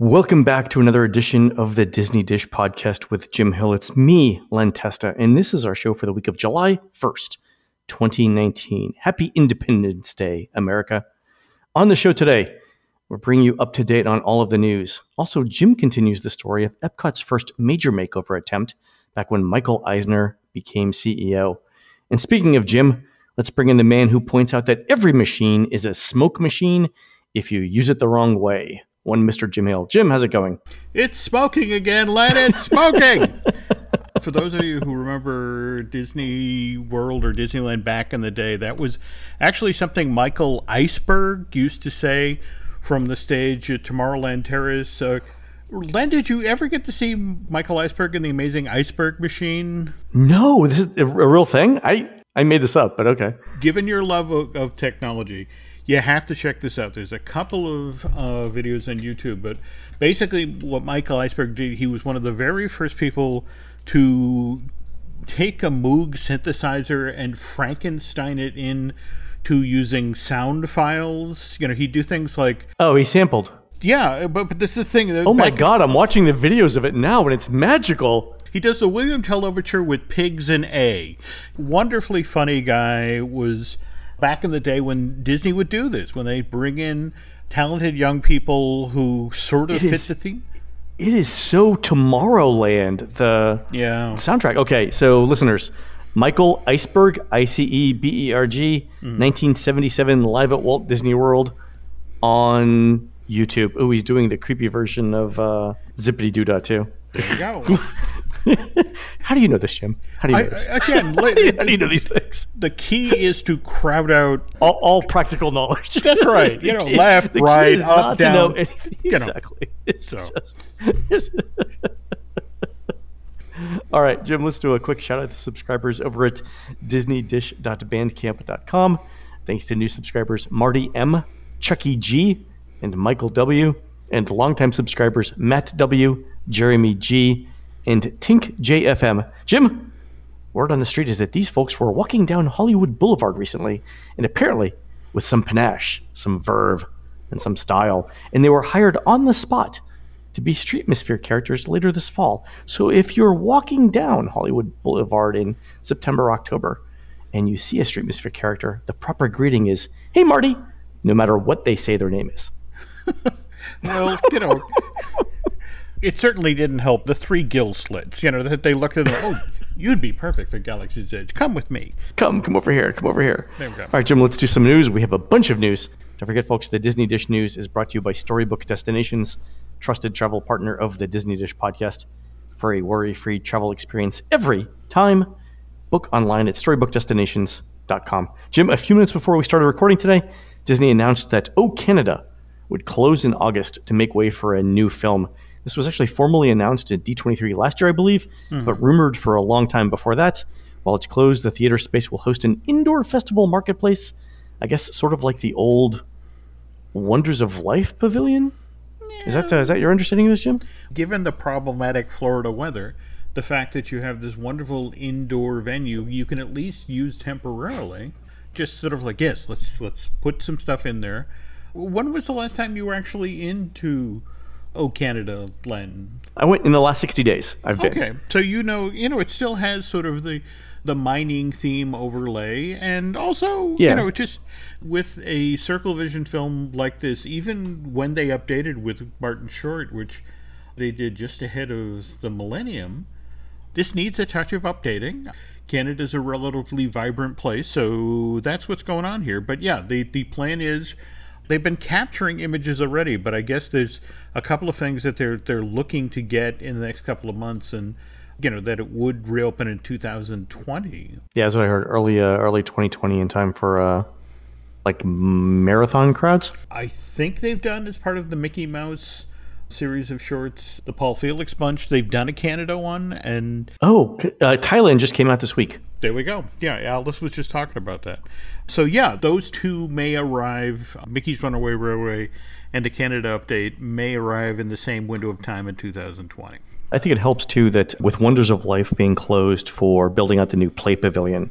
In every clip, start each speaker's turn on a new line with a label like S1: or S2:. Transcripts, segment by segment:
S1: Welcome back to another edition of the Disney Dish podcast with Jim Hill. It's me, Len Testa, and this is our show for the week of July 1st, 2019. Happy Independence Day, America. On the show today, we're bringing you up to date on all of the news. Also, Jim continues the story of Epcot's first major makeover attempt back when Michael Eisner became CEO. And speaking of Jim, let's bring in the man who points out that every machine is a smoke machine if you use it the wrong way one Mr. Jim Hill. Jim, how's it going?
S2: It's smoking again, Len. It's smoking. For those of you who remember Disney World or Disneyland back in the day, that was actually something Michael Iceberg used to say from the stage at Tomorrowland Terrace. Uh, Len, did you ever get to see Michael Iceberg in the Amazing Iceberg Machine?
S1: No, this is a, a real thing. I I made this up, but okay.
S2: Given your love of, of technology, you have to check this out. There's a couple of uh, videos on YouTube, but basically, what Michael Iceberg did, he was one of the very first people to take a Moog synthesizer and Frankenstein it in to using sound files. You know, he'd do things like
S1: oh, he sampled.
S2: Yeah, but, but this is the thing.
S1: Oh my god, I'm watching the videos of it now, and it's magical.
S2: He does the William Tell Overture with Pigs in A. Wonderfully funny guy was back in the day when Disney would do this, when they bring in talented young people who sort of
S1: It
S2: fit
S1: is-
S2: the theme.
S1: It is so Tomorrowland. The
S2: Yeah.
S1: soundtrack. Okay, so listeners, Michael Iceberg, I C E B E R G,
S2: Mm-hmm.
S1: 1977, live at Walt Disney World on YouTube. Oh, he's doing the creepy version of uh, Zippity Doo Dah too.
S2: There you go.
S1: How do you know this, Jim? How do you
S2: I,
S1: know this?
S2: Again,
S1: How do you, how do you know these things?
S2: the key is to crowd out.
S1: All, all practical knowledge.
S2: That's right. You know,
S1: key-
S2: left, right, up,
S1: not to know
S2: down,
S1: anything.
S2: you know.
S1: Exactly. It's
S2: So.
S1: just. it's- All right, Jim, let's do a quick shout out to subscribers over at disneydish.bandcamp.com. Thanks to new subscribers Marty M, Chucky G, and Michael W, and longtime subscribers Matt W, Jeremy G, and Tink JFM. Jim, word on the street is that these folks were walking down Hollywood Boulevard recently, and apparently with some panache, some verve, and some style, and they were hired on the spot to be Streetmosphere characters later this fall. So if you're walking down Hollywood Boulevard in September, October, and you see a Streetmosphere character, the proper greeting is, "Hey, Marty," no matter what they say their name is.
S2: Well, you know, it certainly didn't help the three gill slits. You know that they looked at them. Oh, you'd be perfect for Galaxy's Edge. Come with me.
S1: Come, come over here. Come over here.
S2: There we go.
S1: All right, Jim, let's do some news. We have a bunch of news. Don't forget, folks, the Disney Dish News is brought to you by Storybook Destinations, trusted travel partner of the Disney Dish podcast. For a worry free travel experience every time, book online at storybookdestinations.com. Jim, a few minutes before we started recording today, Disney announced that Oh Canada would close in August to make way for a new film. This was actually formally announced at D23 last year, I believe, but rumored for a long time before that. While it's closed, the theater space will host an indoor festival marketplace. I guess sort of like the old Wonders of Life pavilion. Is that uh, is that your understanding of this, Jim?
S2: Given the problematic Florida weather, the fact that you have this wonderful indoor venue, you can at least use temporarily. Just sort of like yes, let's let's put some stuff in there. When was the last time you were actually into Oh Canada, Len?
S1: I went in the last sixty days. I've been.
S2: Okay, so you know, you know, it still has sort of the the mining theme overlay, and also,
S1: Yeah.
S2: you know, just with a Circle Vision film like this, even when they updated with Martin Short, which they did just ahead of the millennium, this needs a touch of updating. Canada's a relatively vibrant place, so that's what's going on here. But yeah, the the plan is they've been capturing images already, but I guess there's a couple of things that they're they're looking to get in the next couple of months, and you know that it would reopen in 2020.
S1: Yeah, that's what I heard. Early, uh, early 2020, in time for uh, like marathon crowds.
S2: I think they've done as part of the Mickey Mouse series of shorts, the Paul Felix bunch. They've done a Canada one, and
S1: Oh, uh, Thailand just came out this week.
S2: There we go. Yeah, Alice was just talking about that. So yeah, those two may arrive. Mickey's Runaway Railway and the Canada update may arrive in the same window of time in 2020.
S1: I think it helps too that with Wonders of Life being closed for building out the new Play Pavilion,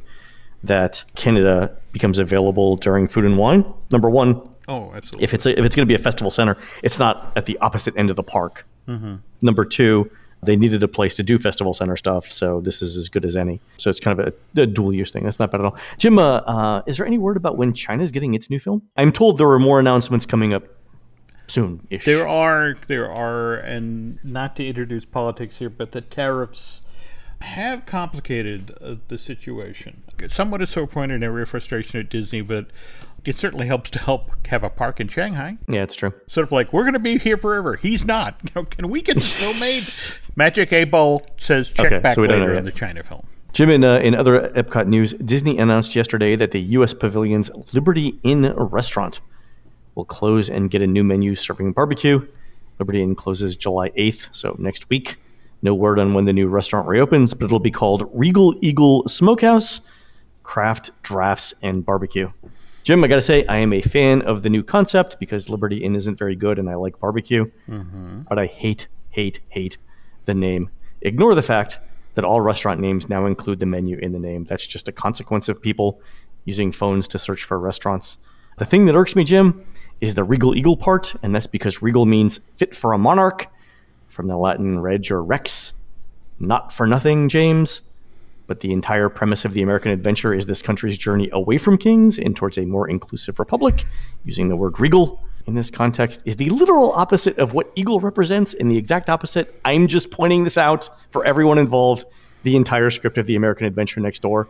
S1: that Canada becomes available during Food and Wine. Number one,
S2: Oh, absolutely.
S1: If it's a, if it's going to be a festival center, it's not at the opposite end of the park. Number two, they needed a place to do festival center stuff, so this is as good as any. So it's kind of a, a dual use thing. That's not bad at all. Jim, uh, uh, is there any word about when China is getting its new film? I'm told there are more announcements coming up soon.
S2: There are, there are, and not to introduce politics here, but the tariffs have complicated uh, the situation. Somewhat a sore point and area of frustration at Disney, but it certainly helps to help have a park in Shanghai.
S1: Yeah, it's true.
S2: Sort of like we're going to be here forever. He's not. You know, can we get this film made? Magic 8 Ball says check
S1: Okay,
S2: back
S1: so
S2: later on the China film.
S1: Jim, in, uh, in other Epcot news, Disney announced yesterday that the U.S. Pavilion's Liberty Inn restaurant will close and get a new menu serving barbecue. Liberty Inn closes July 8th, so next week. No word on when the new restaurant reopens, but it'll be called Regal Eagle Smokehouse, Craft, Drafts, and Barbecue. Jim, I got to say, I am a fan of the new concept because Liberty Inn isn't very good and I like barbecue, mm-hmm. but I hate, hate, hate the name. Ignore the fact that all restaurant names now include the menu in the name. That's just a consequence of people using phones to search for restaurants. The thing that irks me, Jim, is the Regal Eagle part, and that's because Regal means fit for a monarch, from the Latin reg or rex, not for nothing, James. But the entire premise of the American adventure is this country's journey away from kings and towards a more inclusive republic. Using the word regal in this context is the literal opposite of what eagle represents, and the exact opposite. I'm just pointing this out for everyone involved. The entire script of the American Adventure Next Door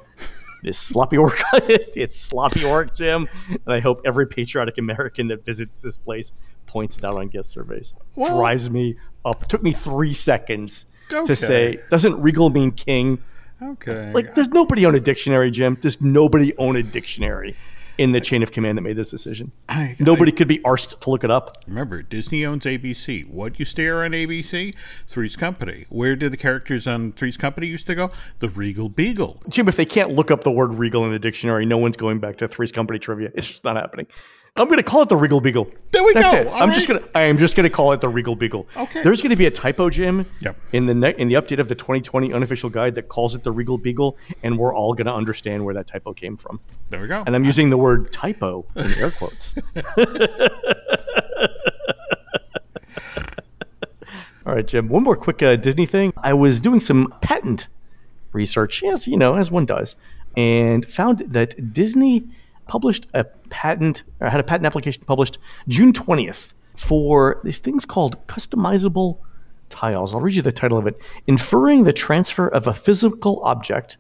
S1: is sloppy work. it's sloppy work, Jim. And I hope every patriotic American that visits this place points it out on guest surveys.
S2: Well-
S1: Drives me up. It took me three seconds
S2: Okay.
S1: to say, doesn't regal mean king?
S2: Okay.
S1: Like, does nobody own a dictionary, Jim? Does nobody own a dictionary in the chain of command that made this decision?
S2: I-
S1: nobody could be arsed to look it up.
S2: Remember, Disney owns ABC. What used to air on ABC? Three's Company. Where did the characters on Three's Company used to go? The Regal Beagle.
S1: Jim, if they can't look up the word regal in the dictionary, no one's going back to Three's Company trivia. It's just not happening. I'm going to call it the Regal Beagle.
S2: There we
S1: That's
S2: go.
S1: it.
S2: All
S1: I'm just going to I am just going to call it the Regal Beagle.
S2: Okay.
S1: There's going to be a typo, Jim,
S2: Yep.
S1: in the ne- in the update of the 2020 unofficial guide that calls it the Regal Beagle, and we're all going to understand where that typo came from.
S2: There we go.
S1: And I'm using the word typo in air quotes. All right, Jim. One more quick uh, Disney thing. I was doing some patent research, yes, you know, as one does, and found that Disney published a patent, or had a patent application published June 20th for these things called customizable tiles. I'll read you the title of it Inferring the Transfer of a Physical Object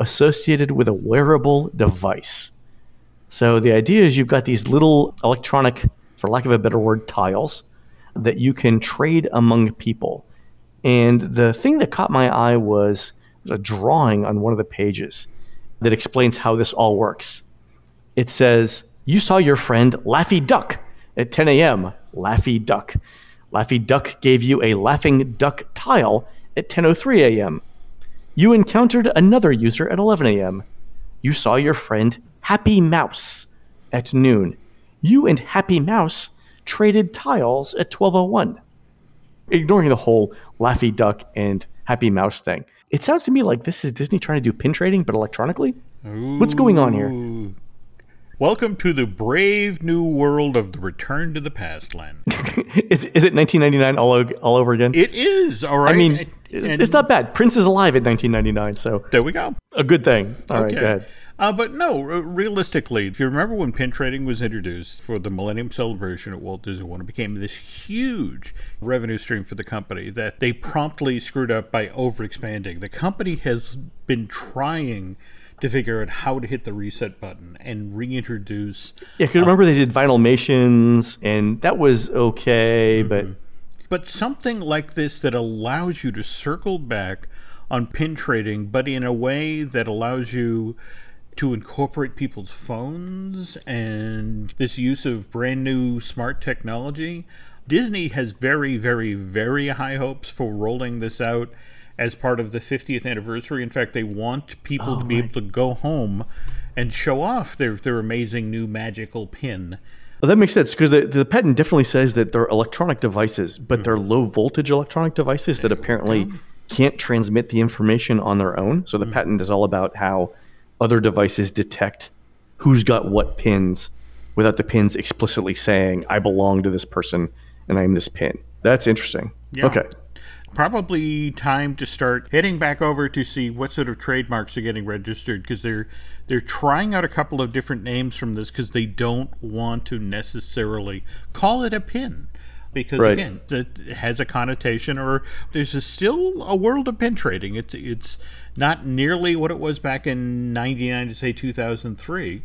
S1: Associated with a Wearable Device. So the idea is you've got these little electronic, for lack of a better word, tiles that you can trade among people. And the thing that caught my eye was a drawing on one of the pages that explains how this all works. It says, You saw your friend Laffy Duck at 10 a.m. Laffy Duck. Laffy Duck gave you a laughing duck tile at 10:03 a.m. You encountered another user at 11 a.m. You saw your friend Happy Mouse at noon. You and Happy Mouse traded tiles at 12:01. Ignoring the whole Laffy Duck and Happy Mouse thing, it sounds to me like this is Disney trying to do pin trading, but electronically. What's going on here?
S2: Welcome to the brave new world of the Return to the Past land.
S1: is, is it 1999 all, o- all over again?
S2: it is, all right.
S1: I mean,
S2: And-
S1: it's not bad. Prince is alive in 1999, so
S2: There we go.
S1: a good thing. All right,
S2: Okay.
S1: go ahead.
S2: Uh, but no, realistically, if you remember when pin trading was introduced for the Millennium Celebration at Walt Disney World, it became this huge revenue stream for the company that they promptly screwed up by overexpanding. The company has been trying to figure out how to hit the reset button and reintroduce.
S1: Yeah, because uh, remember they did Vinylmations, and that was okay, mm-hmm. but
S2: But something like this that allows you to circle back on pin trading, but in a way that allows you to incorporate people's phones and this use of brand new smart technology. Disney has very, very, very high hopes for rolling this out as part of the 50th anniversary. In fact, they want people to oh be able to go home and show off their, their amazing new magical pin.
S1: Well, that makes sense because the, the patent definitely says that they're electronic devices, but they're mm-hmm. low voltage electronic devices that apparently can't transmit the information on their own. So the mm-hmm. patent is all about how other devices detect who's got what pins without the pins explicitly saying I belong to this person and I'm this pin. That's interesting.
S2: Yeah.
S1: Okay.
S2: Probably time to start heading back over to see what sort of trademarks are getting registered because they're they're trying out a couple of different names from this because they don't want to necessarily call it a pin. Because
S1: Right.
S2: again it has a connotation or there's a, still a world of pin trading. It's it's not nearly what it was back in 99 to say 2003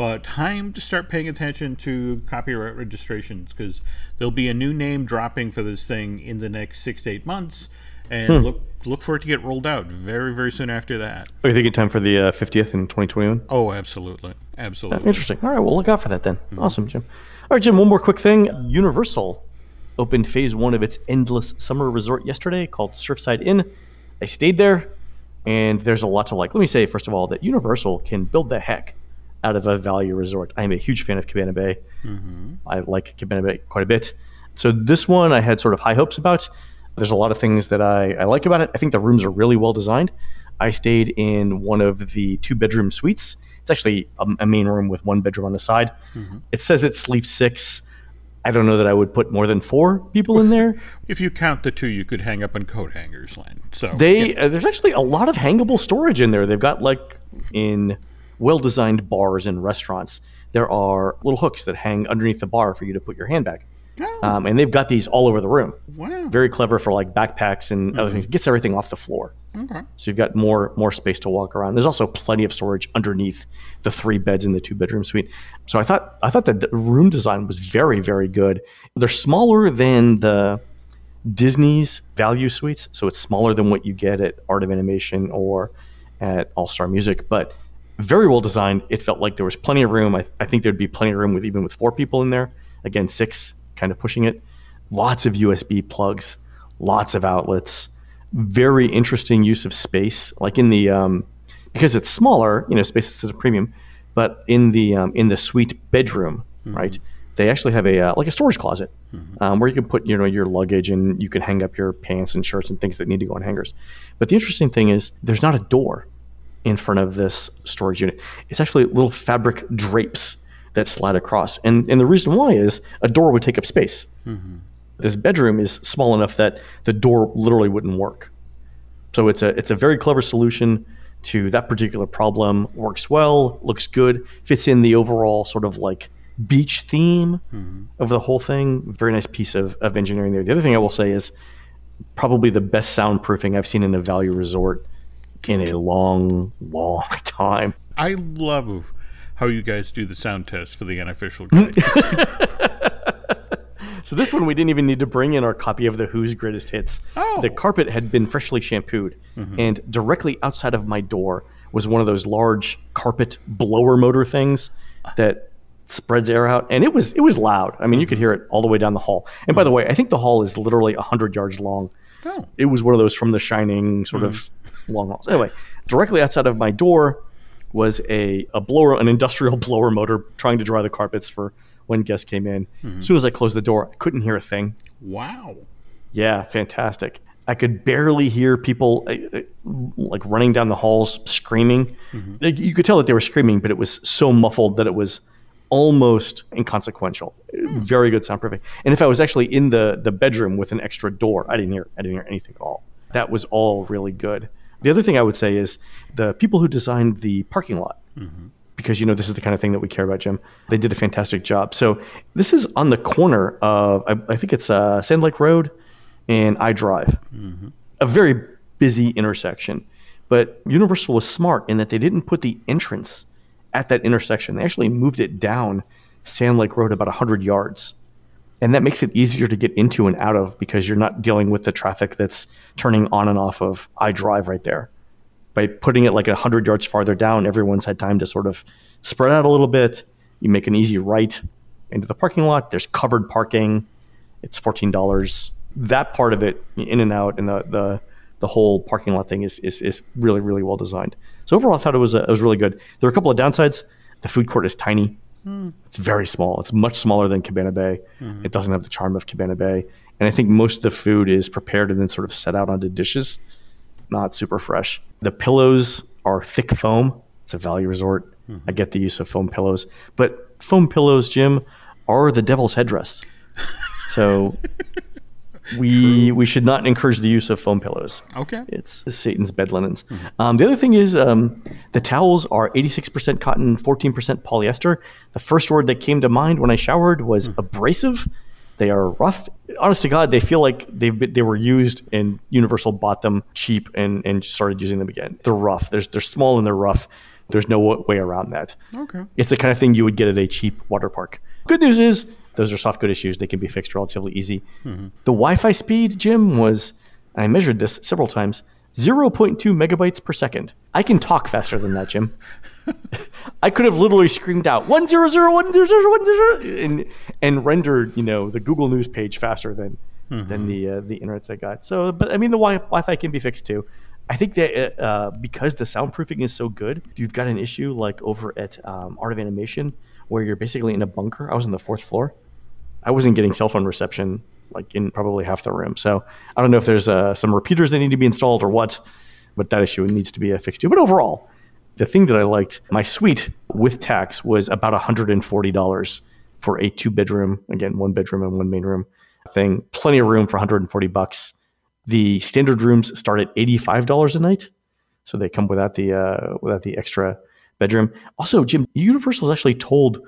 S2: but time to start paying attention to copyright registrations because there'll be a new name dropping for this thing in the next six to eight months and hmm. look look for it to get rolled out very very soon after that
S1: Are you thinking time for the uh, 50th in 2021?
S2: oh absolutely absolutely ah,
S1: Interesting. All right, we'll look out for that then. Hmm. Awesome, Jim. All right, Jim, one more quick thing. Universal opened phase one of its endless summer resort yesterday called Surfside Inn. I stayed there, and there's a lot to like. Let me say, first of all, that Universal can build the heck out of a value resort. I am a huge fan of Cabana Bay. I like Cabana Bay quite a bit. So this one I had sort of high hopes about. There's a lot of things that I, I like about it. I think the rooms are really well designed. I stayed in one of the two bedroom suites. It's actually a, a main room with one bedroom on the side. It says it sleeps six. I don't know that I would put more than four people in there.
S2: if you count the two you could hang up on coat hangers len so
S1: They uh, there's actually a lot of hangable storage in there. They've got like in well-designed bars and restaurants. There are little hooks that hang underneath the bar for you to put your handbag.
S2: Oh.
S1: Um, and they've got these all over the room.
S2: wow
S1: Very clever for like backpacks and other things. Gets everything off the floor.
S2: okay
S1: So you've got more more space to walk around. There's also plenty of storage underneath the three beds in the two bedroom suite. So I thought I thought that the room design was very very good. They're smaller than the Disney's value suites, so it's smaller than what you get at Art of Animation or at All Star Music, but very well designed. It felt like there was plenty of room. I, I think there'd be plenty of room with even with four people in there. Again, six kind of pushing it. Lots of USB plugs, lots of outlets. Very interesting use of space, like in the um, because it's smaller. You know, space is a premium, but in the um, in the suite bedroom, right? They actually have a uh, like a storage closet um, where you can put you know your luggage and you can hang up your pants and shirts and things that need to go on hangers. But the interesting thing is there's not a door in front of this storage unit. It's actually little fabric drapes that slide across. And, and the reason why is a door would take up space. Mm-hmm. This bedroom is small enough that the door literally wouldn't work. So it's a it's a very clever solution to that particular problem. Works well, looks good, fits in the overall sort of like beach theme mm-hmm. of the whole thing. Very nice piece of, of engineering there. The other thing I will say is probably the best soundproofing I've seen in a value resort in a long, long time.
S2: i love how you guys do the sound test for the unofficial guide
S1: So this one we didn't even need to bring in our copy of the Who's Greatest Hits.
S2: Oh.
S1: The carpet had been freshly shampooed, mm-hmm. and directly outside of my door was one of those large carpet blower motor things that spreads air out, and it was it was loud. I mean, you could mm-hmm. hear it all the way down the hall. And by the mm-hmm. way, I think the hall is literally hundred yards long.
S2: Oh.
S1: It was one of those from The Shining sort of long halls. Anyway, directly outside of my door was a, a blower, an industrial blower motor trying to dry the carpets for when guests came in. As soon as I closed the door, I couldn't hear a thing.
S2: wow
S1: Yeah, fantastic. I could barely hear people uh, uh, like running down the halls screaming. Like, you could tell that they were screaming, but it was so muffled that it was almost inconsequential. Very good soundproofing. And if I was actually in the the bedroom with an extra door, I didn't hear I didn't hear anything at all. That was all really good. The other thing I would say is the people who designed the parking lot because you know this is the kind of thing that we care about, Jim. They did a fantastic job. So this is on the corner of I, I think it's uh, Sand Lake Road and I Drive, a very busy intersection. But Universal was smart in that they didn't put the entrance at that intersection. They actually moved it down Sand Lake Road about 100 yards. And that makes it easier to get into and out of because you're not dealing with the traffic that's turning on and off of I Drive right there by putting it like 100 yards farther down, everyone's had time to sort of spread out a little bit. You make an easy right into the parking lot. There's covered parking. It's $14. That part of it, in and out, and the, the, the whole parking lot thing is, is, is really, really well designed. So overall, I thought it was, uh, it was really good. There are a couple of downsides. The food court is tiny. It's very small. It's much smaller than Cabana Bay. Mm-hmm. It doesn't have the charm of Cabana Bay. And I think most of the food is prepared and then sort of set out onto dishes not super fresh. The pillows are thick foam. It's a value resort. Mm-hmm. I get the use of foam pillows, but foam pillows, Jim, are the devil's headdress. So we we should not encourage the use of foam pillows.
S2: Okay.
S1: It's Satan's bed linens. Um, the other thing is um, the towels are 86% cotton, 14% polyester. The first word that came to mind when I showered was abrasive. They are rough. Honest to God, they feel like they've been, they were used and Universal bought them cheap and, and started using them again. They're rough. There's, they're small and they're rough. There's no way around that.
S2: Okay.
S1: It's the kind of thing you would get at a cheap water park. Good news is those are soft good issues. They can be fixed relatively easy. The Wi-Fi speed, Jim, was I measured this several times. 0.2 megabytes per second. I can talk faster than that, Jim. I could have literally screamed out one zero zero one zero zero one zero and and rendered you know the Google News page faster than than the uh, the internet I got. So, but I mean the wi- Wi-Fi can be fixed too. I think that uh, because the soundproofing is so good, you've got an issue like over at um, Art of Animation where you're basically in a bunker. I was on the fourth floor. I wasn't getting cell phone reception like in probably half the room. So I don't know if there's uh, some repeaters that need to be installed or what, but that issue needs to be fixed too. But overall, the thing that I liked, my suite with tax was about $140 for a two bedroom, again, one bedroom and one main room thing. Plenty of room for 140 bucks. The standard rooms start at $85 a night. So they come without the uh, without the extra bedroom. Also, Jim, Universal's actually told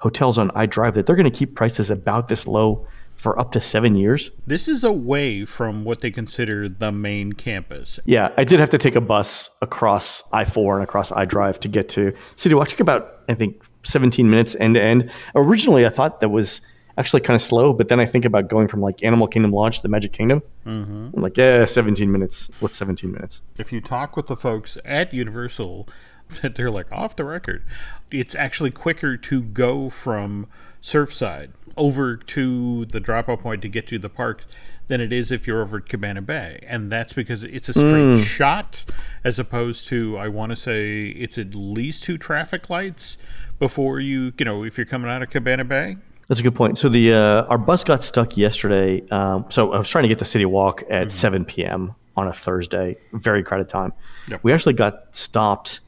S1: hotels on iDrive that they're going to keep prices about this low for up to seven years.
S2: This is away from what they consider the main campus.
S1: Yeah, I did have to take a bus across I 4 and across iDrive to get to City Walk. It took about, I think, 17 minutes end to end. Originally, I thought that was actually kind of slow, but then I think about going from like Animal Kingdom Lodge to the Magic Kingdom. Mm-hmm. I'm like, yeah, 17 minutes. What's 17 minutes?
S2: If you talk with the folks at Universal, that they're like off the record, it's actually quicker to go from Surfside over to the drop off point to get to the park than it is if you're over at Cabana Bay. And that's because it's a straight shot as opposed to, I want to say, it's at least two traffic lights before you, you know, if you're coming out of Cabana Bay.
S1: That's a good point. So the uh, our bus got stuck yesterday. Um, so I was trying to get to City Walk at 7 p.m. on a Thursday, very crowded time.
S2: Yep.
S1: We actually got stopped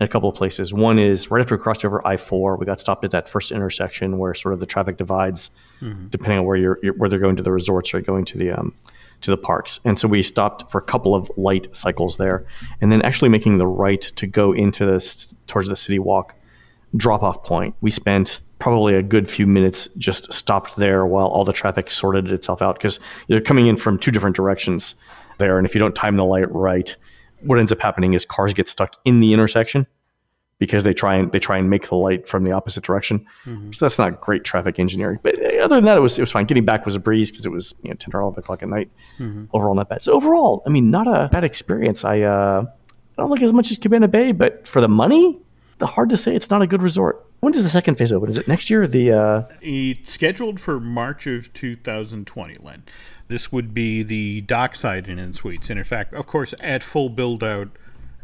S1: in a couple of places. One is right after we crossed over I-4. We got stopped at that first intersection where sort of the traffic divides, depending on where you're, you're where they're going to the resorts or going to the um, to the parks. And so we stopped for a couple of light cycles there, and then actually making the right to go into this towards the City Walk drop off point. We spent probably a good few minutes just stopped there while all the traffic sorted itself out because you're coming in from two different directions there. And if you don't time the light right, what ends up happening is cars get stuck in the intersection because they try and they try and make the light from the opposite direction. So that's not great traffic engineering. But uh, other than that, it was it was fine. Getting back was a breeze because it was you know ten or eleven o'clock at night. Overall, not bad. So overall, I mean, not a bad experience. I uh, I don't like as much as Cabana Bay, but for the money, the hard to say it's not a good resort. When does the second phase open? Is it next year? or The uh,
S2: It's scheduled for March of 2020, Len. This would be the dockside Inn and Suites. And in fact, of course, at full build out,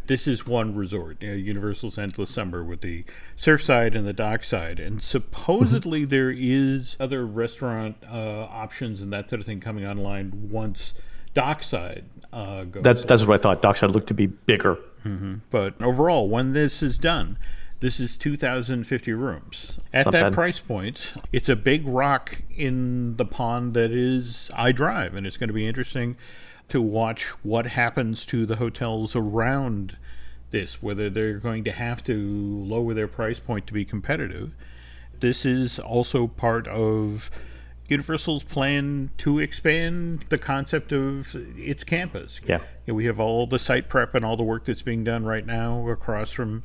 S2: this is one resort, uh, Universal's Endless Summer, with the Surfside and the dockside. And supposedly there is other restaurant uh, options and that sort of thing coming online once dockside uh, goes.
S1: that, that's what I thought. Dockside looked to be bigger.
S2: But overall, when this is done, this is 2,050 rooms. At that price point, it's a big rock in the pond that is iDrive, and it's going to be interesting to watch what happens to the hotels around this, whether they're going to have to lower their price point to be competitive. This is also part of Universal's plan to expand the concept of its campus.
S1: Yeah.
S2: You know, we have all the site prep and all the work that's being done right now across from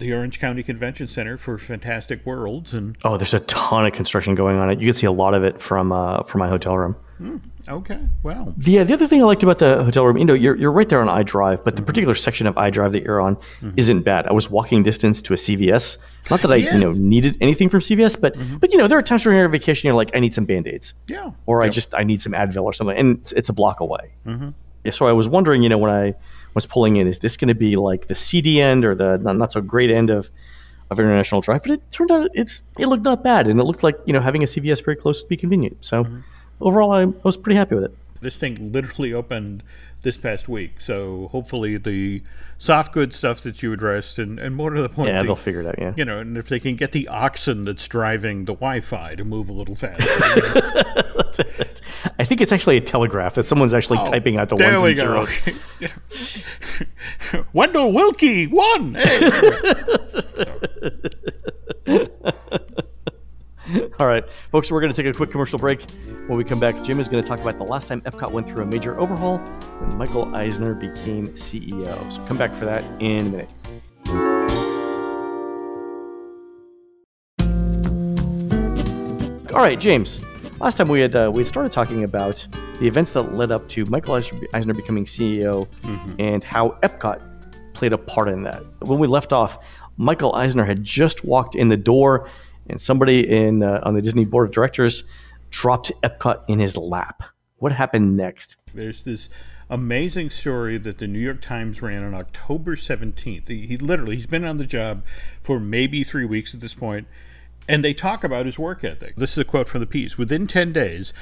S2: the Orange County Convention Center for Fantastic Worlds. And
S1: Oh, there's a ton of construction going on. It you can see a lot of it from uh, from my hotel room.
S2: Hmm, okay, well,
S1: The, uh, the other thing I liked about the hotel room, you know, you're, you're right there on iDrive, but the mm-hmm. particular section of iDrive that you're on mm-hmm. isn't bad. I was walking distance to a CVS. Not that I,
S2: Yeah.
S1: you know, needed anything from CVS, but mm-hmm. but you know, there are times when you're on vacation, you're like, I need some band aids,
S2: yeah.
S1: or I just I need some Advil or something, and it's, it's a block away. Yeah, so I was wondering, you know, when I was pulling in, is this going to be like the seedy end or the not, not so great end of of International Drive? But it turned out it's it looked not bad, and it looked like you know having a CVS very close would be convenient. So mm-hmm. overall, I, I was pretty happy with it.
S2: This thing literally opened this past week. So hopefully the soft good stuff that you addressed and, and more to the point.
S1: Yeah,
S2: the,
S1: they'll figure it out. Yeah.
S2: You know, and if they can get the oxen that's driving the Wi-Fi to move a little faster.
S1: I think it's actually a telegraph that someone's actually
S2: Oh,
S1: typing out the
S2: there
S1: ones
S2: we
S1: and
S2: go.
S1: zeros.
S2: Wendell Willkie won. Hey.
S1: All right, folks, we're going to take a quick commercial break. When we come back, Jim is going to talk about the last time Epcot went through a major overhaul when Michael Eisner became CEO. So come back for that in a minute. All right, James. Last time we had uh, we had started talking about the events that led up to Michael Eisner becoming CEO and how Epcot played a part in that. When we left off, Michael Eisner had just walked in the door, and somebody in uh, on the Disney board of directors dropped Epcot in his lap. What happened next?
S2: There's this amazing story that the New York Times ran on October 17th. He, he literally he's been on the job for maybe 3 weeks at this point and they talk about his work ethic. This is a quote from the piece. Within 10 days,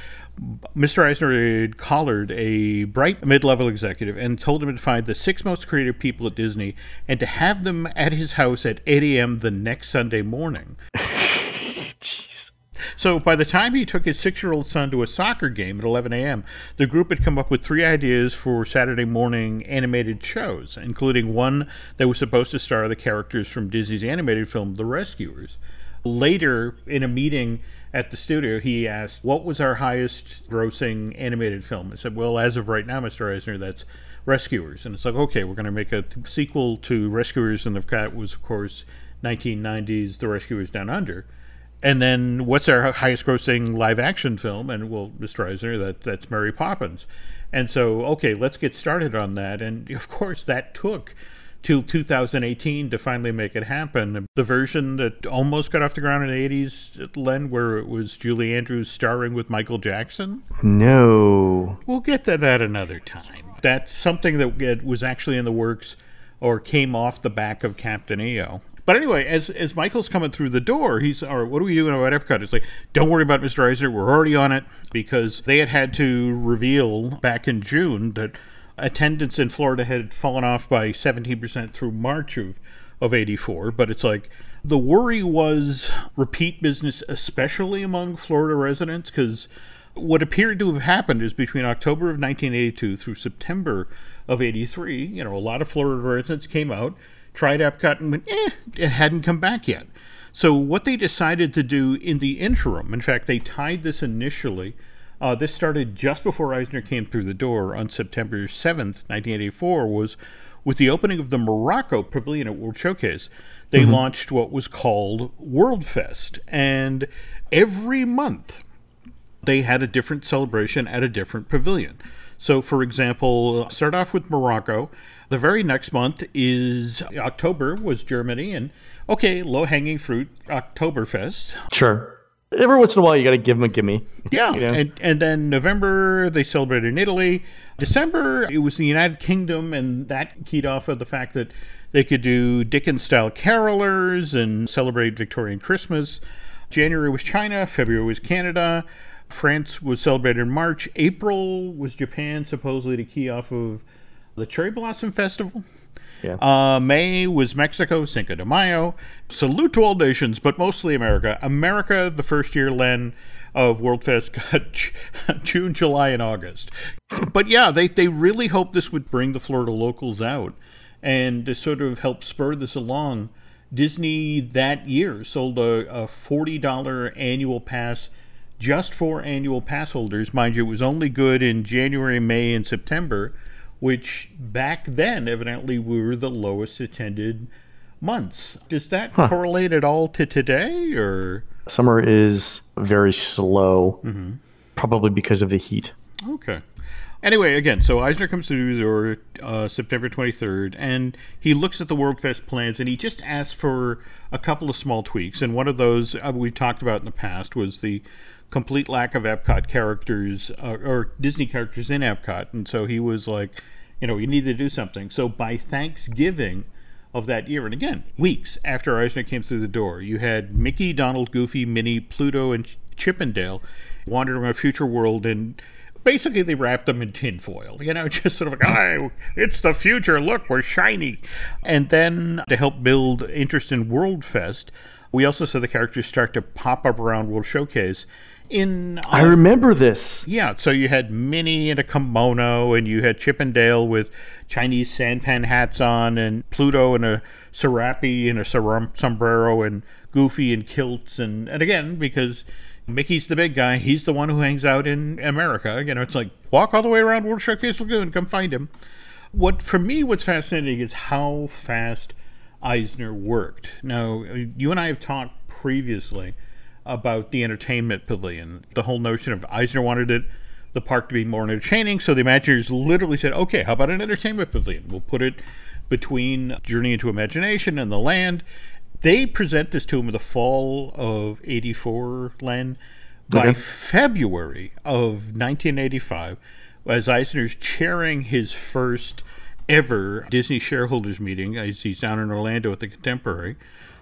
S2: Mr. Eisner had collared a bright mid level executive and told him to find the six most creative people at Disney and to have them at his house at 8 a.m. the next Sunday morning.
S1: Jeez.
S2: So by the time he took his six year old son to a soccer game at 11 a.m., the group had come up with three ideas for Saturday morning animated shows, including one that was supposed to star the characters from Disney's animated film, The Rescuers. Later, in a meeting at the studio, he asked, What was our highest grossing animated film? I said, Well, as of right now, Mr. Eisner, that's Rescuers. And it's like, okay, we're going to make a sequel to Rescuers, and the cat was, of course, 1990s The Rescuers Down Under. And then what's our highest grossing live action film? And well, Mr. Eisner, that that's Mary Poppins. And so, okay, let's get started on that. And of course, that took till 2018 to finally make it happen. The version that almost got off the ground in the 80s, Len, where it was Julie Andrews starring with Michael Jackson.
S1: No.
S2: We'll get to that another time. That's something that was actually in the works or came off the back of Captain EO. But anyway, as as Michael's coming through the door, he's, or what are we doing about Epcot? It's like, don't worry about Mr. Eisner. We're already on it because they had had to reveal back in June that attendance in Florida had fallen off by 17% through March of, of 84. But it's like, the worry was repeat business, especially among Florida residents, because what appeared to have happened is between October of 1982 through September of 83, you know, a lot of Florida residents came out, tried Epcot, and went, eh, it hadn't come back yet. So, what they decided to do in the interim, in fact, they tied this initially. Uh, this started just before Eisner came through the door on September 7th, 1984, was with the opening of the Morocco Pavilion at World Showcase. They launched what was called World Fest. And every month, they had a different celebration at a different pavilion. So, for example, start off with Morocco. The very next month is October was Germany, and okay, low hanging fruit, Oktoberfest.
S1: Sure. Every once in a while, you got to give them a gimme.
S2: Yeah,
S1: You know?
S2: and and then November they celebrated in Italy. December it was the United Kingdom, and that keyed off of the fact that they could do Dickens style carolers and celebrate Victorian Christmas. January was China, February was Canada, France was celebrated in March. April was Japan, supposedly to key off of the Cherry Blossom Festival.
S1: Yeah.
S2: Uh, May was Mexico, Cinco de Mayo. Salute to all nations, but mostly America. America, the first year, Len, of World Fest got June, July, and August. But yeah, they, they really hoped this would bring the Florida locals out and to sort of help spur this along. Disney that year sold a, a $40 annual pass just for annual pass holders. Mind you, it was only good in January, May, and September, which back then evidently were the lowest attended months. Does that correlate at all to today, or
S1: Summer is very slow,
S2: Mm-hmm.
S1: probably because of the heat.
S2: okay? Anyway, again, so Eisner comes through the uh, September 23rd, and he looks at the World Fest plans, and he just asks for a couple of small tweaks. And one of those uh, we talked about in the past was the complete lack of Epcot characters uh, or Disney characters in Epcot, and so he was like, you know, you need to do something. So by Thanksgiving of that year, and again, weeks after Eisner came through the door, you had Mickey, Donald, Goofy, Minnie, Pluto, and Ch- Chip 'n' Dale wandering around future world and basically they wrapped them in tinfoil, you know, just sort of like, oh, it's the future. Look, we're shiny. And then to help build interest in World Fest, we also saw the characters start to pop up around World Showcase. In
S1: I remember this.
S2: yeah, so you had Minnie in a kimono, and you had Chip and Dale with Chinese sampan hats on, and Pluto in a serape and a sombrero, and Goofy in kilts, and and again because Mickey's the big guy, he's the one who hangs out in America. You know, it's like walk all the way around World Showcase Lagoon, come find him. What for me, what's fascinating is how fast Eisner worked. Now, you and I have talked previously about the entertainment pavilion. The whole notion of Eisner wanted it the park to be more entertaining, so the Imagineers literally said, "Okay, how about an entertainment pavilion? We'll put it between Journey into Imagination and the Land." They present this to him in the fall of '84, Len. By
S1: Okay.
S2: February of 1985, as Eisner's chairing his first ever Disney shareholders meeting, as he's down in Orlando at the Contemporary,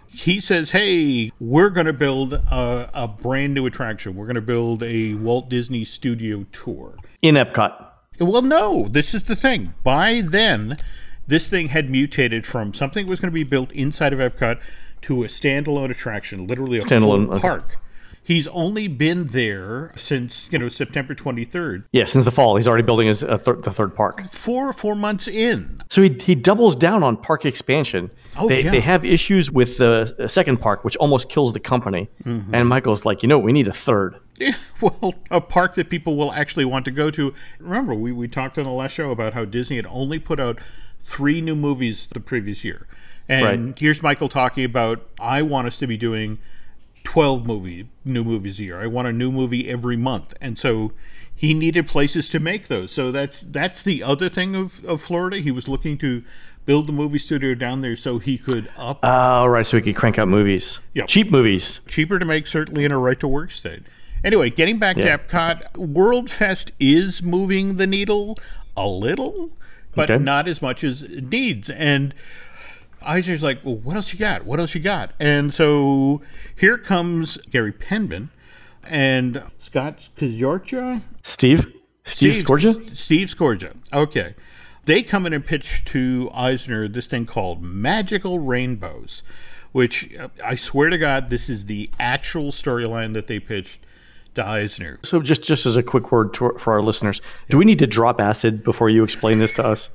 S2: he says, "Hey, we're going to build a, a brand new attraction. We're going to build a Walt Disney Studio tour."
S1: In Epcot.
S2: Well, no, this is the thing. By then, this thing had mutated from something that was going to be built inside of Epcot to a standalone attraction, literally a
S1: Standalone,
S2: full
S1: okay.
S2: He's only been there since you know September 23rd,
S1: Yeah, since the fall, he's already building his uh, thir- the third park.
S2: four four months in.
S1: So he, he doubles down on park expansion.
S2: Oh,
S1: they,
S2: yeah.
S1: they have issues with the second park, which almost kills the company.
S2: Mm-hmm.
S1: And Michael's like, you know, we need a third.
S2: Yeah, well, a park that people will actually want to go to. Remember, we, we talked on the last show about how Disney had only put out three new movies the previous year. And
S1: Right.
S2: here's Michael talking about I want us to be doing 12 movie new movies a year. I want a new movie every month. And so he needed places to make those. So that's that's the other thing of, of Florida. He was looking to build the movie studio down there so he could up
S1: Oh, right. So he could crank out movies.
S2: Yep.
S1: Cheap movies.
S2: cheaper to make, certainly in a right to work state. Anyway, getting back
S1: Yeah.
S2: to Epcot, World Fest is moving the needle a little, but
S1: Okay.
S2: not as much as it needs. And Eisner's like, well, what else you got? What else you got? And so here comes Gary Penman and Scott Kazorcha.
S1: Steve? Steve, Scorgia?
S2: Steve Scorgia. Okay. They come in and pitch to Eisner this thing called Magical Rainbows, which uh, I swear to God, this is the actual storyline that they pitched to Eisner.
S1: So just just as a quick word to, for our listeners, do we need to drop acid before you explain this to us?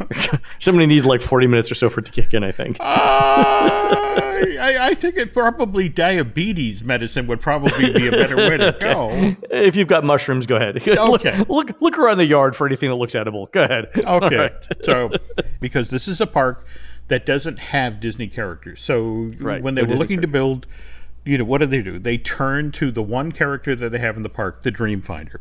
S1: Somebody needs like 40 minutes or so for it to kick in, I think.
S2: I, I think it probably diabetes medicine would probably be a better way to go.
S1: If you've got mushrooms, go ahead.
S2: Okay.
S1: look, look look around the yard for anything that looks edible. Go ahead.
S2: Okay.
S1: right.
S2: so, because this is a park that doesn't have Disney characters. So,
S1: Right,
S2: when they
S1: no
S2: were
S1: Disney
S2: looking to build, you know, what do they do? They turn to the one character that they have in the park, the Dreamfinder.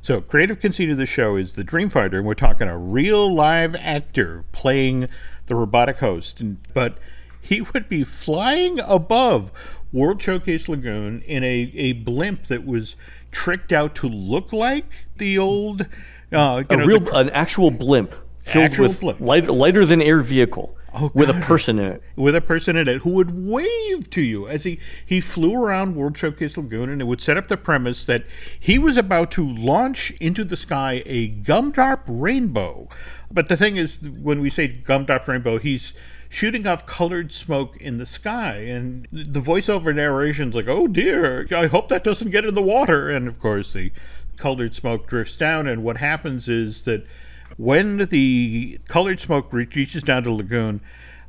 S2: So, creative conceit of the show is the Dreamfinder, and we're talking a real live actor playing the robotic host. And, but he would be flying above World Showcase Lagoon in a, a blimp that was tricked out to look like the old. Uh, you
S1: A
S2: know,
S1: real,
S2: the-
S1: an actual blimp filled
S2: Actual
S1: with
S2: blimp.
S1: light, lighter than air vehicle
S2: Oh,
S1: with a person in it.
S2: with a person in it who would wave to you as he, he flew around World Showcase Lagoon and it would set up the premise that he was about to launch into the sky a gumdrop rainbow. But the thing is, when we say gumdrop rainbow, he's shooting off colored smoke in the sky. And the voiceover narration's like, oh dear, I hope that doesn't get in the water. And of course, the colored smoke drifts down. And what happens is that when the colored smoke reaches down to lagoon,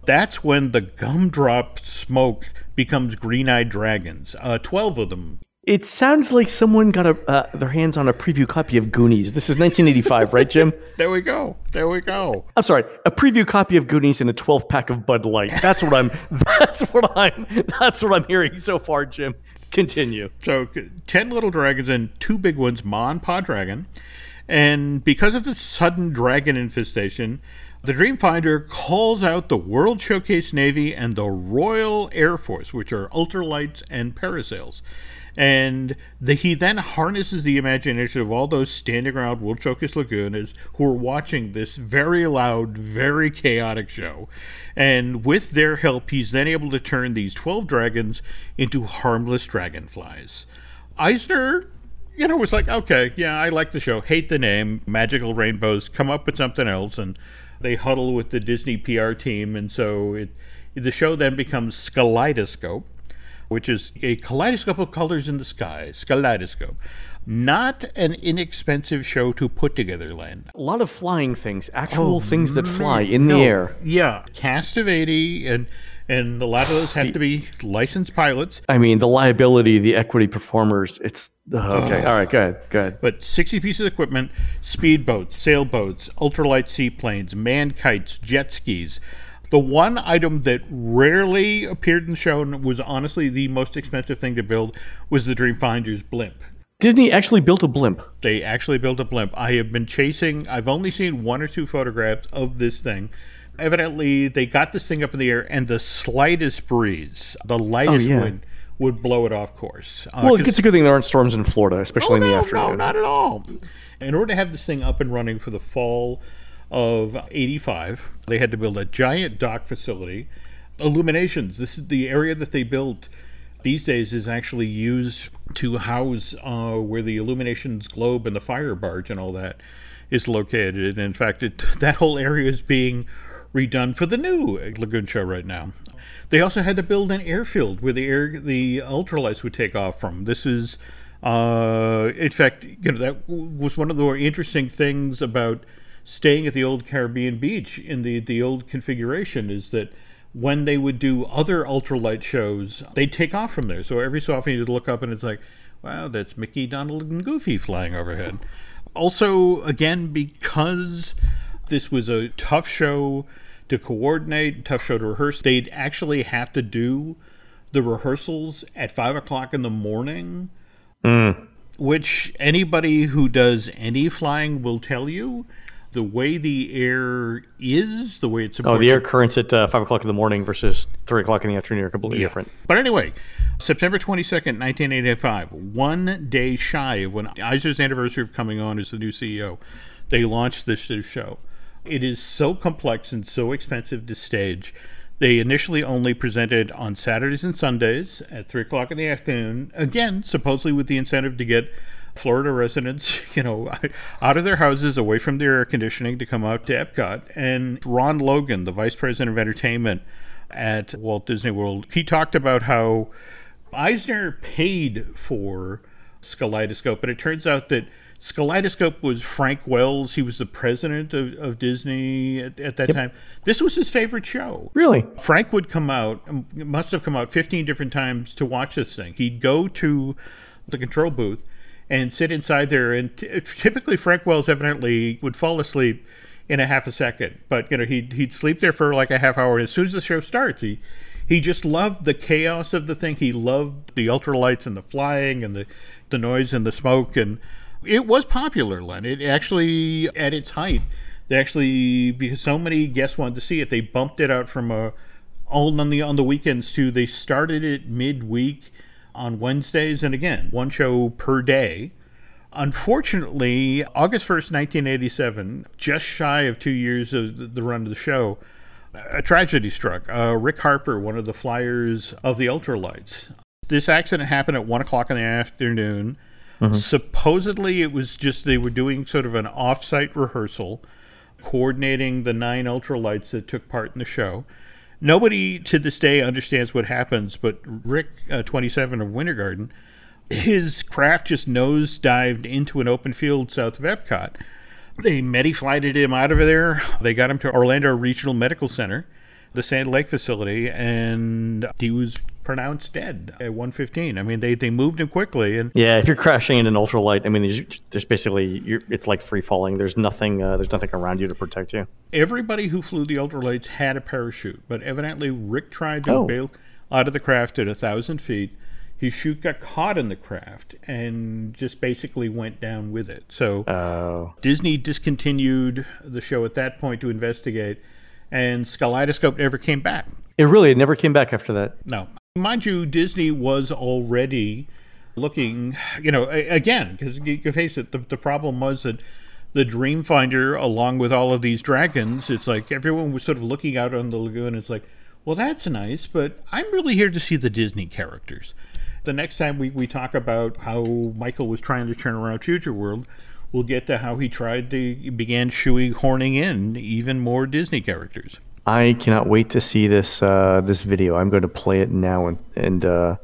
S2: that's when the gumdrop smoke becomes green-eyed dragons. Uh, Twelve of them.
S1: It sounds like someone got a, uh, their hands on a preview copy of Goonies. This is 1985, right, Jim?
S2: There we go. There we go.
S1: I'm sorry, a preview copy of Goonies and a 12 pack of Bud Light. That's what I'm. That's what I'm. That's what I'm hearing so far, Jim. Continue.
S2: So ten little dragons and two big ones, Ma and Pa Dragon. And because of the sudden dragon infestation, the Dreamfinder calls out the World Showcase Navy and the Royal Air Force, which are ultralights and parasails. And the, he then harnesses the imagination of all those standing around World Showcase Lagoon as, who are watching this very loud, very chaotic show. And with their help, he's then able to turn these 12 dragons into harmless dragonflies. Eisner you know, it was like, okay, yeah, I like the show. Hate the name, Magical Rainbows. Come up with something else, and they huddle with the Disney PR team, and so it, the show then becomes Skyleidoscope, which is a kaleidoscope of colors in the sky. Skyleidoscope. Not an inexpensive show to put together, Len.
S1: A lot of flying things, actual oh, things that fly in the air.
S2: Yeah, cast of eighty, and and a lot of those have to be licensed pilots.
S1: I mean, the liability, the equity performers. It's okay. All right, good, good.
S2: But 60 pieces of equipment speedboats, sailboats, ultralight seaplanes, man kites, jet skis. The one item that rarely appeared in the show and was honestly the most expensive thing to build was the Dreamfinder's blimp.
S1: Disney actually built a blimp.
S2: They actually built a blimp. I have been chasing, I've only seen one or two photographs of this thing. Evidently, they got this thing up in the air, and the slightest breeze, the oh, lightest
S1: yeah.
S2: wind, would blow it off course. Uh,
S1: Well, it's a good thing there aren't storms in Florida, especially in the
S2: Oh, no,
S1: afternoon.
S2: No, not at all. In order to have this thing up and running for the fall of 85, they had to build a giant dock facility. Illuminations. This is the area that they built these days is actually used to house uh, where the Illuminations globe and the fire barge and all that is located. And in fact, it, that whole area is being redone for the new Lagoon show right now. They also had to build an airfield where the air the ultralights would take off from. This is, uh, in fact, you know that was one of the more interesting things about staying at the old Caribbean beach in the the old configuration is that when they would do other ultralight shows, they'd take off from there. So every so often you'd look up and it's like, wow, that's Mickey, Donald, and Goofy flying overhead. Also, again, because this was a tough show to coordinate, tough show to rehearse, they'd actually have to do the rehearsals at five o'clock in the morning, which anybody who does any flying will tell you. The way the air is, the way it's
S1: Oh, the air currents at uh, five o'clock in the morning versus three o'clock in the afternoon are completely different.
S2: But anyway, September 22nd, 1985, one day shy of when Eisner's anniversary of coming on as the new CEO, they launched this new show. It is so complex and so expensive to stage. They initially only presented on Saturdays and Sundays at 3 o'clock in the afternoon, again, supposedly with the incentive to get Florida residents, you know, out of their houses, away from their air conditioning, to come out to Epcot. And Ron Logan, the vice president of entertainment at Walt Disney World, he talked about how Eisner paid for Skyleidoscope, but it turns out that Skyleidoscope was Frank Wells. He was the president of, of Disney at, at that time. This was his favorite show.
S1: Really?
S2: Frank would come out, must have come out 15 different times to watch this thing. He'd go to the control booth and sit inside there. And t- typically, Frank Wells evidently would fall asleep in a half a second. But, you know, he'd, he'd sleep there for like a half hour. And as soon as the show starts, he, he just loved the chaos of the thing. He loved the ultralights and the flying and the, the noise and the smoke. And it was popular, Len. It actually, at its height, they actually, because so many guests wanted to see it, they bumped it out from a all on the on the weekends to they started it midweek on Wednesdays and again one show per day. Unfortunately, August first, nineteen eighty seven, just shy of two years of the- run of the show, a tragedy struck. Uh, Rick Harper, one of the flyers of the ultralights. This accident happened at one o'clock in the afternoon. Supposedly, it was just they were doing sort of an off-site rehearsal, coordinating the nine ultralights that took part in the show. Nobody to this day understands what happens, but Rick, uh, 27 of Winter Garden, his craft just nose dived into an open field south of Epcot. They medi-flighted him out of there. They got him to Orlando Regional Medical Center, the Sand Lake facility, and he was pronounced dead at 1:15. I mean, they they moved him quickly, and
S1: Yeah, if you're crashing in an ultralight, I mean, there's, there's basically you're, it's like free falling. There's nothing. Uh, there's nothing around you to protect you.
S2: everybody who flew the ultralights had a parachute, but evidently Rick tried to
S1: Oh.
S2: bail out of the craft at a thousand feet. His chute got caught in the craft and just basically went down with it. So
S1: Oh,
S2: Disney discontinued the show at that point to investigate, and Skyleidoscope never came back.
S1: it really it never came back after that.
S2: No. Mind you, Disney was already looking, you know, again, because you face it, the, the problem was that the Dreamfinder, along with all of these dragons, it's like everyone was sort of looking out on the lagoon. It's like, well, that's nice, but I'm really here to see the Disney characters. The next time we, we talk about how Michael was trying to turn around Future World, we'll get to how he tried to began shoehorning in even more Disney characters.
S1: I cannot wait to see this uh, this video. I'm going to play it now, and and uh,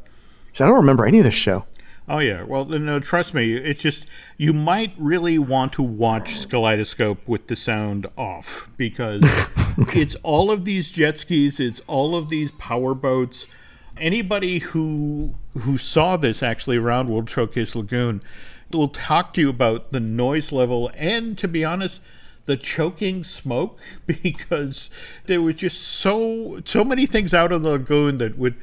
S1: I don't remember any of this show.
S2: Oh yeah, well no, trust me. It's just you might really want to watch Skyleidoscope with the sound off because it's all of these jet skis, it's all of these power boats. Anybody who who saw this actually around World Showcase Lagoon will talk to you about the noise level and, to be honest, the choking smoke because there was just so so many things out of the lagoon that would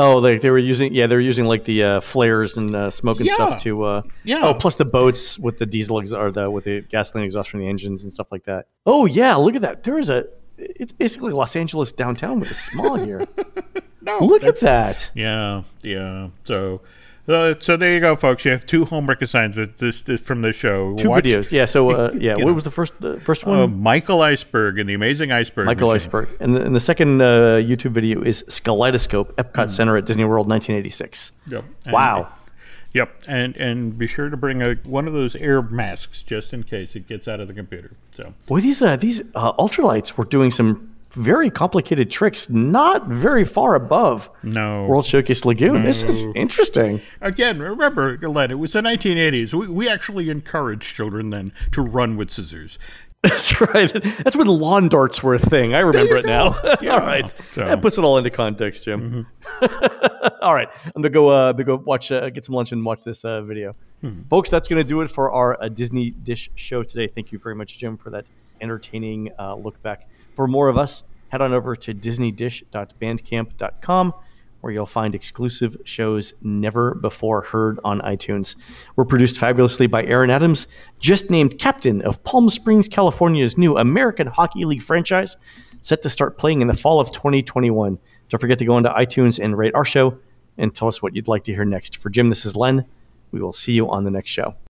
S1: Oh, they, they were using yeah they were using like the uh, flares and uh, smoke and
S2: Yeah.
S1: stuff to uh,
S2: Yeah.
S1: oh plus the boats with the diesel ex- or the with the gasoline exhaust from the engines and stuff like that. Oh yeah, look at that. There is a it's basically Los Angeles downtown with a smog here.
S2: no
S1: look at that.
S2: Yeah, yeah. So, uh, so there you go, folks. You have two homework assignments this, this from the show.
S1: Two videos. Yeah. So uh, yeah, what
S2: know.
S1: was the first the first one?
S2: Uh, Michael Iceberg and the Amazing Iceberg.
S1: Michael
S2: Machine.
S1: Iceberg. And the, and the second uh, YouTube video is Skyleidoscope, Epcot
S2: Hmm.
S1: Center at Disney World, 1986.
S2: Yep. And-
S1: Wow.
S2: Yep, and and be sure to bring a one of those air masks just in case it gets out of the computer. So
S1: Boy, these uh, these uh, ultralights were doing some very complicated tricks, not very far above
S2: no.
S1: World Showcase Lagoon. This is interesting.
S2: Again, remember, Len, it was the 1980s. We, we actually encouraged children then to run with scissors.
S1: That's right. That's when lawn darts were a thing. I remember it now.
S2: Yeah.
S1: all right.
S2: So-
S1: That puts it all into context, Jim. all right. I'm going to go, uh, go watch, uh, get some lunch and watch this uh, video. Folks, that's going to do it for our uh, Disney Dish show today. Thank you very much, Jim, for that entertaining uh, look back. For more of us, head on over to disneydish.bandcamp.com where you'll find exclusive shows never before heard on iTunes. We're produced fabulously by Aaron Adams, just named captain of Palm Springs, California's new American Hockey League franchise, set to start playing in the fall of 2021. Don't forget to go into iTunes and rate our show and tell us what you'd like to hear next. For Jim, this is Len. We will see you on the next show.